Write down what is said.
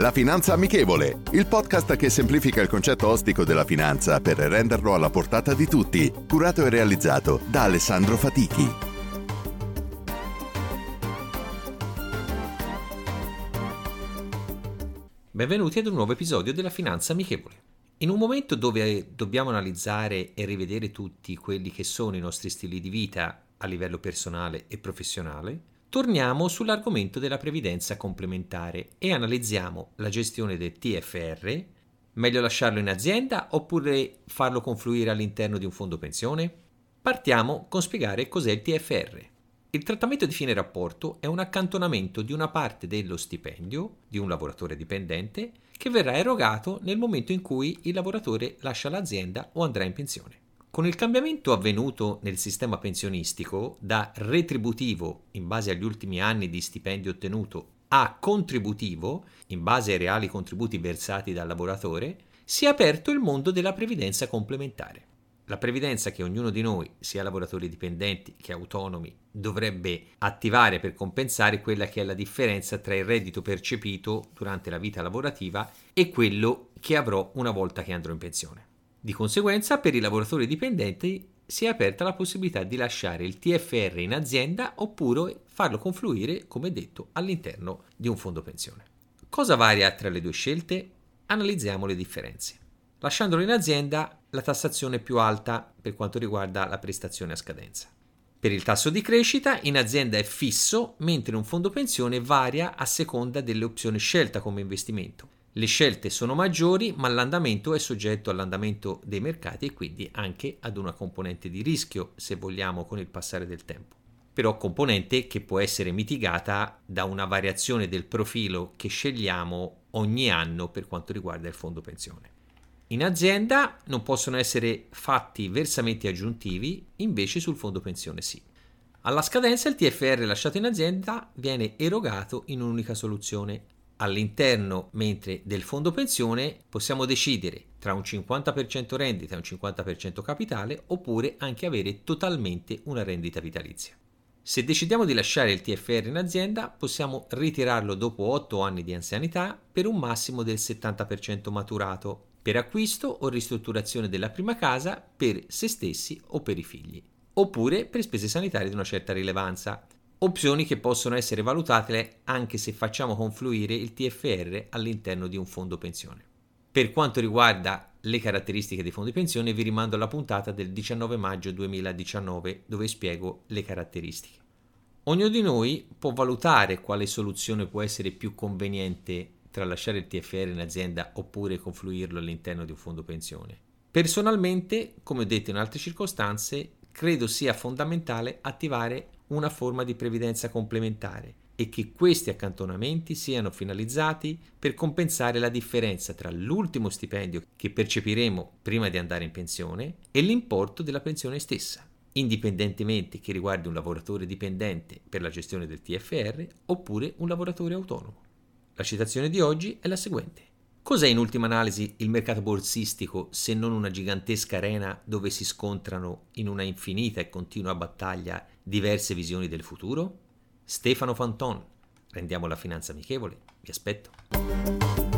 La Finanza Amichevole, il podcast che semplifica il concetto ostico della finanza per renderlo alla portata di tutti, curato e realizzato da Alessandro Fatichi. Benvenuti ad un nuovo episodio della Finanza Amichevole. In un momento dove dobbiamo analizzare e rivedere tutti quelli che sono i nostri stili di vita a livello personale e professionale, Torniamo sull'argomento della previdenza complementare e analizziamo la gestione del TFR. Meglio lasciarlo in azienda oppure farlo confluire all'interno di un fondo pensione? Partiamo con spiegare cos'è il TFR. Il trattamento di fine rapporto è un accantonamento di una parte dello stipendio di un lavoratore dipendente che verrà erogato nel momento in cui il lavoratore lascia l'azienda o andrà in pensione. Con il cambiamento avvenuto nel sistema pensionistico da retributivo in base agli ultimi anni di stipendio ottenuto a contributivo in base ai reali contributi versati dal lavoratore, si è aperto il mondo della previdenza complementare. La previdenza che ognuno di noi, sia lavoratori dipendenti che autonomi, dovrebbe attivare per compensare quella che è la differenza tra il reddito percepito durante la vita lavorativa e quello che avrò una volta che andrò in pensione. Di conseguenza, per i lavoratori dipendenti si è aperta la possibilità di lasciare il TFR in azienda oppure farlo confluire, come detto, all'interno di un fondo pensione. Cosa varia tra le due scelte? Analizziamo le differenze. Lasciandolo in azienda, la tassazione è più alta per quanto riguarda la prestazione a scadenza. Per il tasso di crescita in azienda è fisso, mentre un fondo pensione varia a seconda delle opzioni scelta come investimento. Le scelte sono maggiori, ma l'andamento è soggetto all'andamento dei mercati e quindi anche ad una componente di rischio, se vogliamo, con il passare del tempo. Però componente che può essere mitigata da una variazione del profilo che scegliamo ogni anno per quanto riguarda il fondo pensione. In azienda non possono essere fatti versamenti aggiuntivi, invece sul fondo pensione sì. Alla scadenza il TFR lasciato in azienda viene erogato in un'unica soluzione all'interno mentre del fondo pensione possiamo decidere tra un 50% rendita e un 50% capitale oppure anche avere totalmente una rendita vitalizia. Se decidiamo di lasciare il TFR in azienda, possiamo ritirarlo dopo 8 anni di anzianità per un massimo del 70% maturato, per acquisto o ristrutturazione della prima casa per se stessi o per i figli, oppure per spese sanitarie di una certa rilevanza, opzioni che possono essere valutate anche se facciamo confluire il TFR all'interno di un fondo pensione. Per quanto riguarda le caratteristiche dei fondi pensione vi rimando alla puntata del 19 maggio 2019 dove spiego le caratteristiche. Ognuno di noi può valutare quale soluzione può essere più conveniente tra lasciare il TFR in azienda oppure confluirlo all'interno di un fondo pensione. Personalmente, come ho detto in altre circostanze, credo sia fondamentale attivare una forma di previdenza complementare e che questi accantonamenti siano finalizzati per compensare la differenza tra l'ultimo stipendio che percepiremo prima di andare in pensione e l'importo della pensione stessa, indipendentemente che riguardi un lavoratore dipendente per la gestione del TFR oppure un lavoratore autonomo. La citazione di oggi è la seguente. Cos'è in ultima analisi il mercato borsistico se non una gigantesca arena dove si scontrano in una infinita e continua battaglia diverse visioni del futuro? Stefano Fanton, rendiamo la finanza amichevole, vi aspetto.